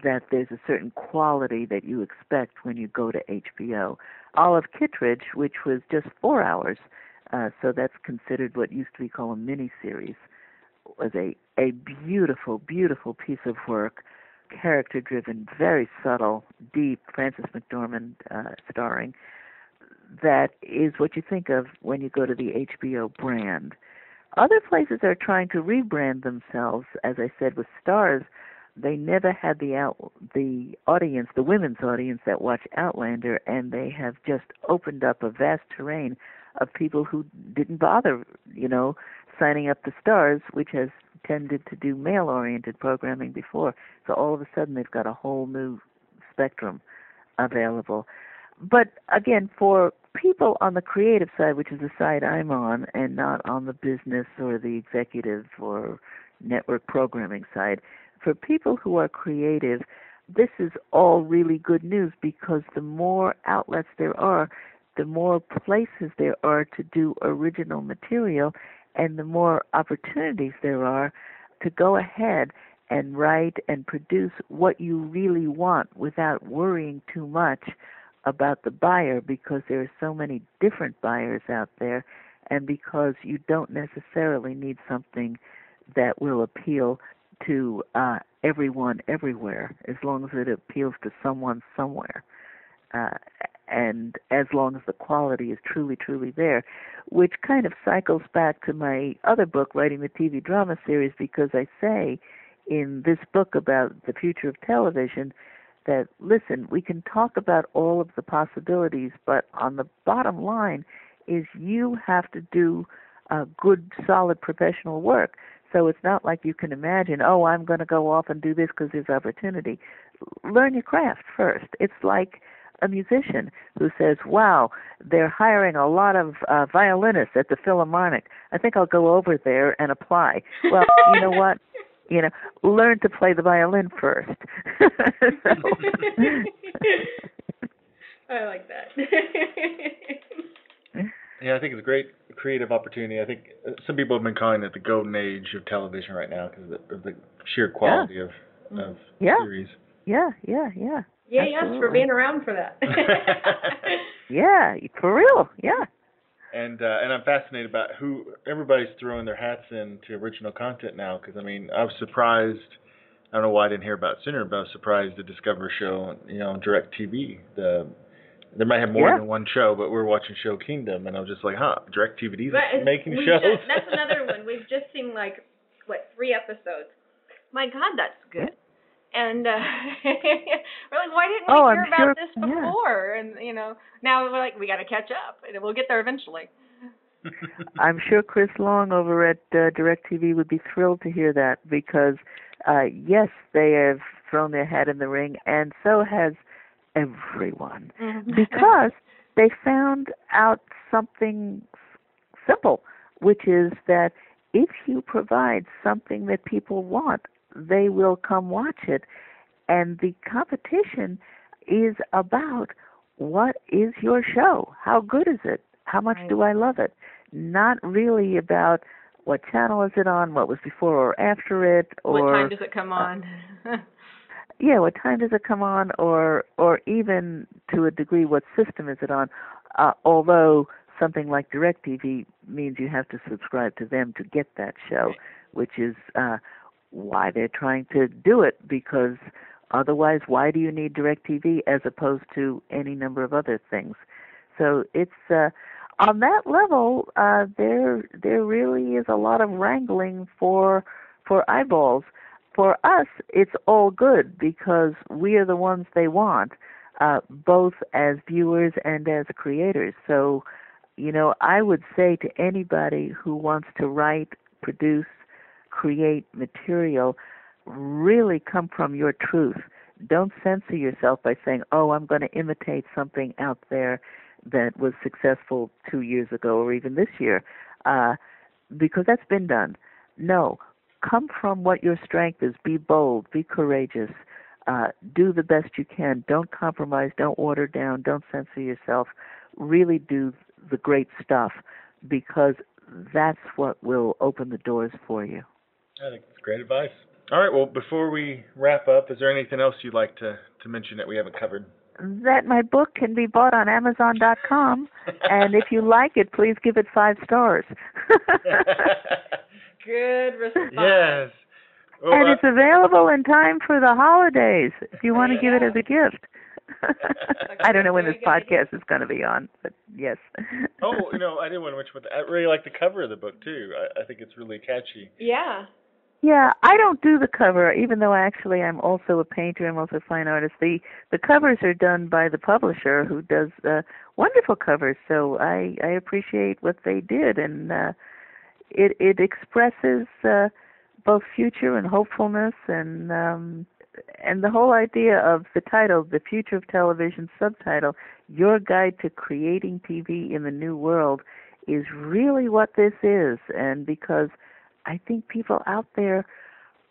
[SPEAKER 4] that there's a certain quality that you expect when you go to HBO. Olive Kitteridge, which was just four hours, uh, so that's considered what used to be called a mini series, was a a beautiful, beautiful piece of work, character driven, very subtle, deep. Frances McDormand uh, starring. That is what you think of when you go to the HBO brand. Other places are trying to rebrand themselves, as I said, with Starz they never had the out the audience, the women's audience that watch Outlander, and they have just opened up a vast terrain of people who didn't bother, you know, signing up the Starz, which has tended to do male-oriented programming before. So all of a sudden, they've got a whole new spectrum available. But again, for people on the creative side, which is the side I'm on, and not on the business or the executive or network programming side, for people who are creative, this is all really good news because the more outlets there are, the more places there are to do original material, and the more opportunities there are to go ahead and write and produce what you really want without worrying too much about the buyer because there are so many different buyers out there and because you don't necessarily need something that will appeal to uh, everyone everywhere as long as it appeals to someone somewhere. Uh, and as long as the quality is truly, truly there, which kind of cycles back to my other book, writing the TV drama series, because I say in this book about the future of television that, listen, we can talk about all of the possibilities, but on the bottom line is you have to do uh, good, solid professional work. So it's not like you can imagine, oh, I'm going to go off and do this because there's opportunity. Learn your craft first. It's like a musician who says, wow, they're hiring a lot of uh, violinists at the Philharmonic. I think I'll go over there and apply. Well, you know what? You know, learn to play the violin first. so,
[SPEAKER 5] I like that.
[SPEAKER 2] Yeah, I think it's a great creative opportunity. I think uh, some people have been calling it the golden age of television right now because of, the- of the sheer quality of of
[SPEAKER 4] Yeah.
[SPEAKER 2] series.
[SPEAKER 4] yeah, yeah, yeah.
[SPEAKER 5] Yay, yes, for being around for that.
[SPEAKER 4] Yeah, for real. Yeah.
[SPEAKER 2] And uh, and I'm fascinated about who everybody's throwing their hats into original content now. Because I mean, I was surprised. I don't know why I didn't hear about it sooner, but I was surprised to discover a show, you know, on DirecTV. The they might have more
[SPEAKER 4] Yeah.
[SPEAKER 2] than one show, but we're watching Show Kingdom, and I was just like, huh, DirecTV's
[SPEAKER 5] But
[SPEAKER 2] making shows.
[SPEAKER 5] Just, that's another one. We've just seen like what three episodes. My God, that's good. And uh, we're like, why didn't we
[SPEAKER 4] Oh,
[SPEAKER 5] hear
[SPEAKER 4] I'm
[SPEAKER 5] about
[SPEAKER 4] sure-
[SPEAKER 5] this
[SPEAKER 4] yeah.
[SPEAKER 5] before? And you know, now we're like, we got to catch up, and we'll get there eventually.
[SPEAKER 4] I'm sure Chris Long over at uh, DirecTV would be thrilled to hear that because, uh, yes, they have thrown their hat in the ring, and so has everyone. Because they found out something simple, which is that if you provide something that people want, they will come watch it. And the competition is about what is your show? How good is it? How much
[SPEAKER 5] Right.
[SPEAKER 4] do I love it? Not really about what channel is it on, what was before or after it, or
[SPEAKER 5] what time does it come on?
[SPEAKER 4] yeah, what time does it come on, or or even to a degree, what system is it on? Uh, although something like DirecTV means you have to subscribe to them to get that show, which is uh, why they're trying to do it because otherwise, why do you need DirecTV as opposed to any number of other things? So it's uh, on that level, uh, there there really is a lot of wrangling for for eyeballs. For us, it's all good because we are the ones they want, uh, both as viewers and as creators. So, you know, I would say to anybody who wants to write, produce, create material, really come from your truth. Don't censor yourself by saying, "Oh, I'm going to imitate something out there that was successful two years ago or even this year," uh, because that's been done. No, come from what your strength is. Be bold. Be courageous. Uh, do the best you can. Don't compromise. Don't water down. Don't censor yourself. Really do the great stuff because that's what will open the doors for you.
[SPEAKER 2] I think that's great advice. All right. Well, before we wrap up, is there anything else you'd like to, to mention that we haven't covered?
[SPEAKER 4] That my book can be bought on Amazon.com, and if you like it, please give it five stars.
[SPEAKER 5] Good response.
[SPEAKER 2] yes. Well,
[SPEAKER 4] and
[SPEAKER 2] uh,
[SPEAKER 4] it's available in time for the holidays if you want to give it as a gift. I don't know when this podcast is going to be on, but yes.
[SPEAKER 2] oh, you know, I didn't want to mention, but I really like the cover of the book too. I, I think it's really catchy.
[SPEAKER 5] Yeah.
[SPEAKER 4] Yeah, I don't do the cover, even though actually I'm also a painter. I'm also a fine artist. The the covers are done by the publisher, who does uh, wonderful covers. So I I appreciate what they did, and uh, it it expresses uh, both future and hopefulness, and um, and the whole idea of the title, "The Future of Television," subtitle, "Your Guide to Creating TV in the New World," is really what this is, and because I think people out there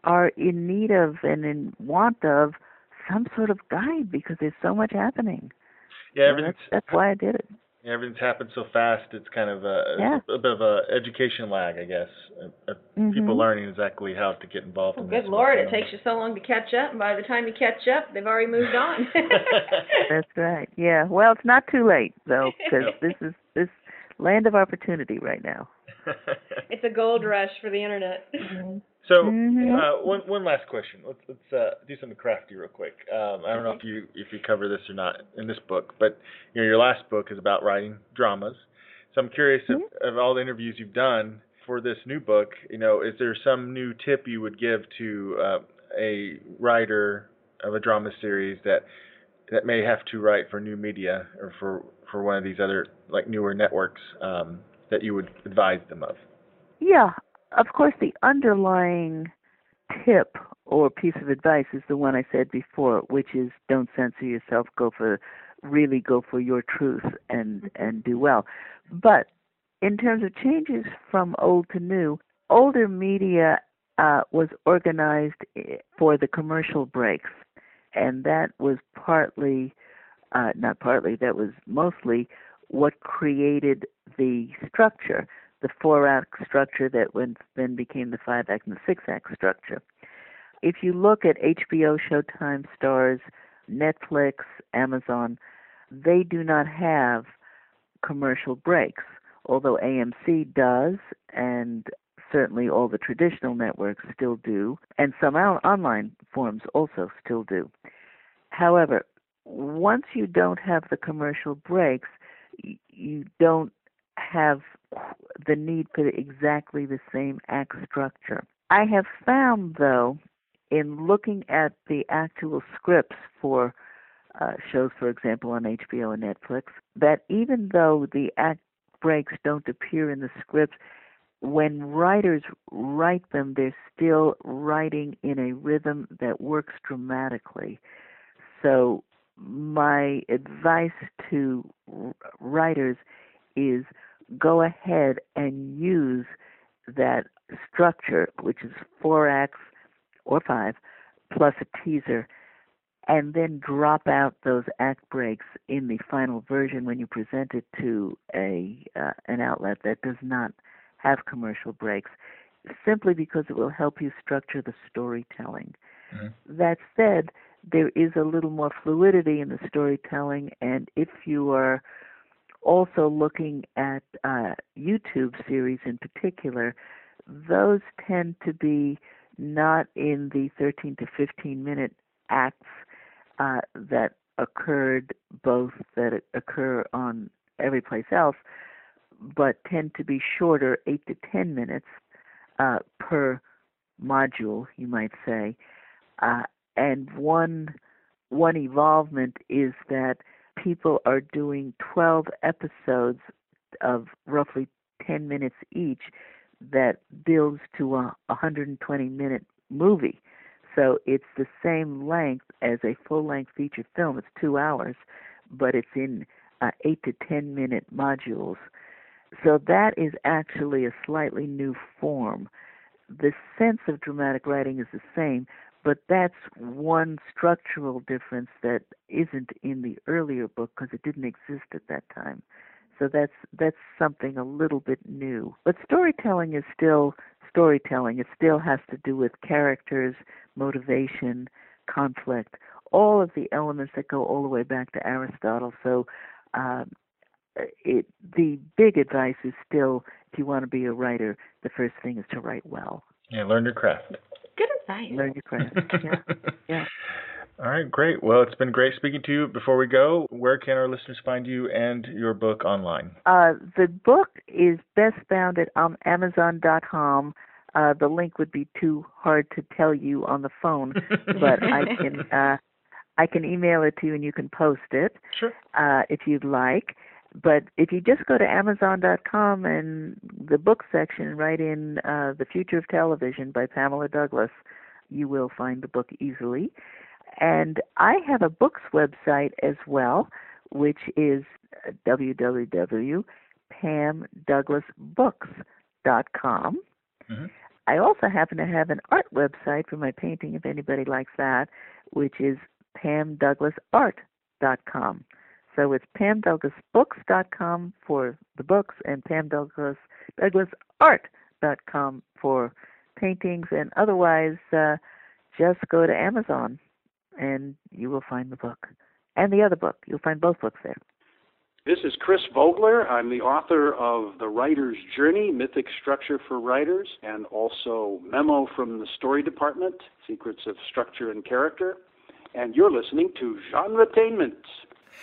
[SPEAKER 4] are in need of and in want of some sort of guide because there's so much happening.
[SPEAKER 2] Yeah, everything's
[SPEAKER 4] that's, that's why I did it.
[SPEAKER 2] yeah, everything's happened so fast. It's kind of a,
[SPEAKER 4] Yeah.
[SPEAKER 2] a bit of a education lag, I guess. Uh, uh, People
[SPEAKER 4] Mhm.
[SPEAKER 2] learning exactly how to get involved
[SPEAKER 5] Well,
[SPEAKER 2] in
[SPEAKER 5] good
[SPEAKER 2] this.
[SPEAKER 5] lord, it takes you so long to catch up, and by the time you catch up, they've already moved on.
[SPEAKER 4] That's right. Yeah. Well, it's not too late though because this is this land of opportunity right now.
[SPEAKER 5] it's a gold rush for the internet.
[SPEAKER 2] so,
[SPEAKER 4] Mhm.
[SPEAKER 2] uh, one one last question. Let's let's uh, do something crafty real quick. Um, I don't know if you if you cover this or not in this book, but you know your last book is about writing dramas. So I'm curious if, of all the interviews you've done for this new book. You know, is there some new tip you would give to uh, a writer of a drama series that that may have to write for new media or for for one of these other like newer networks um, that you would advise them of?
[SPEAKER 4] Yeah. Of course, the underlying tip or piece of advice is the one I said before, which is don't censor yourself. Go for really go for your truth and and do well. But in terms of changes from old to new, older media uh, was organized eh, for the commercial breaks, and that was partly, uh, not partly, that was mostly what created the structure, the four act structure that then became the five act and the six act structure. If you look at HBO, Showtime, Starz, Netflix, Amazon, they do not have commercial breaks, although AMC does, and certainly all the traditional networks still do, and some on- online forms also still do. However, once you don't have the commercial breaks, you don't have the need for exactly the same act structure. I have found, though, in looking at the actual scripts for uh, shows, for example, on HBO and Netflix, that even though the act breaks don't appear in the scripts, when writers write them, they're still writing in a rhythm that works dramatically. So, my advice to writers is go ahead and use that structure, which is four acts or five, plus a teaser, and then drop out those act breaks in the final version when you present it to a uh, an outlet that does not have commercial breaks simply because it will help you structure the storytelling. Mm-hmm. That said, there is a little more fluidity in the storytelling, and if you are also looking at uh, YouTube series in particular, those tend to be not in the 13 to 15 minute acts uh, that occurred both that occur on every place else, but tend to be shorter, 8 to 10 minutes uh, per module, you might say. Uh, and one one evolvement is that people are doing 12 episodes of roughly 10 minutes each that builds to a 120 minute movie. So it's the same length as a full length feature film. It's two hours, but it's in uh, 8 to 10 minute modules. So that is actually a slightly new form. The sense of dramatic writing is the same, but that's one structural difference that isn't in the earlier book because it didn't exist at that time. So that's that's something a little bit new. But storytelling is still storytelling. It still has to do with characters, motivation, conflict, all of the elements that go all the way back to Aristotle. So um, it, the big advice is still if you want to be a writer, the first thing is to write well.
[SPEAKER 2] Yeah, learn your craft.
[SPEAKER 5] Good advice.
[SPEAKER 4] Learn your craft. yeah. yeah.
[SPEAKER 2] All right, great. Well, it's been great speaking to you. Before we go, where can our listeners find you and your book online?
[SPEAKER 4] Uh, the book is best found at um, Amazon.com. Uh, the link would be too hard to tell you on the phone, but I can uh, I can email it to you and you can post it
[SPEAKER 2] sure.
[SPEAKER 4] uh, if you'd like. But if you just go to Amazon.com and the book section, write in uh, "The Future of Television" by Pamela Douglas, you will find the book easily. And I have a books website as well, which is www.pamdouglasbooks.com. Mm-hmm. I also happen to have an art website for my painting, if anybody likes that, which is pamdouglasart.com. So it's pamdouglasbooks.com for the books and pamdouglasart.com for paintings. And otherwise, uh, just go to Amazon and you will find the book and the other book. You'll find both books there.
[SPEAKER 6] This is Chris Vogler. I'm the author of The Writer's Journey Mythic Structure for Writers, and also Memo from the Story Department Secrets of Structure and Character. And you're listening to Genre Genretainment.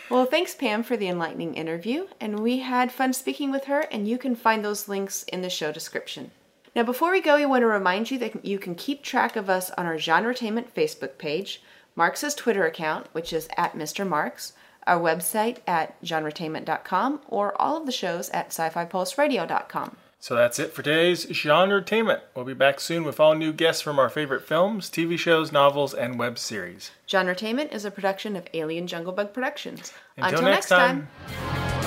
[SPEAKER 3] Well, thanks, Pam, for the enlightening interview. And we had fun speaking with her, and you can find those links in the show description. Now, before we go, we want to remind you that you can keep track of us on our Genretainment Facebook page Marx's Twitter account, which is at Mr. Marks, our website at genretainment.com, or all of the shows at sci-fi
[SPEAKER 2] So that's it for today's Genretainment. We'll be back soon with all new guests from our favorite films, TV shows, novels, and web series.
[SPEAKER 3] Genretainment is a production of Alien Jungle Bug Productions.
[SPEAKER 2] Until, Until next, next time. time.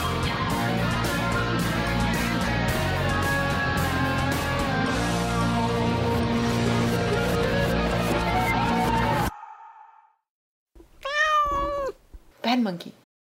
[SPEAKER 3] Bad monkey.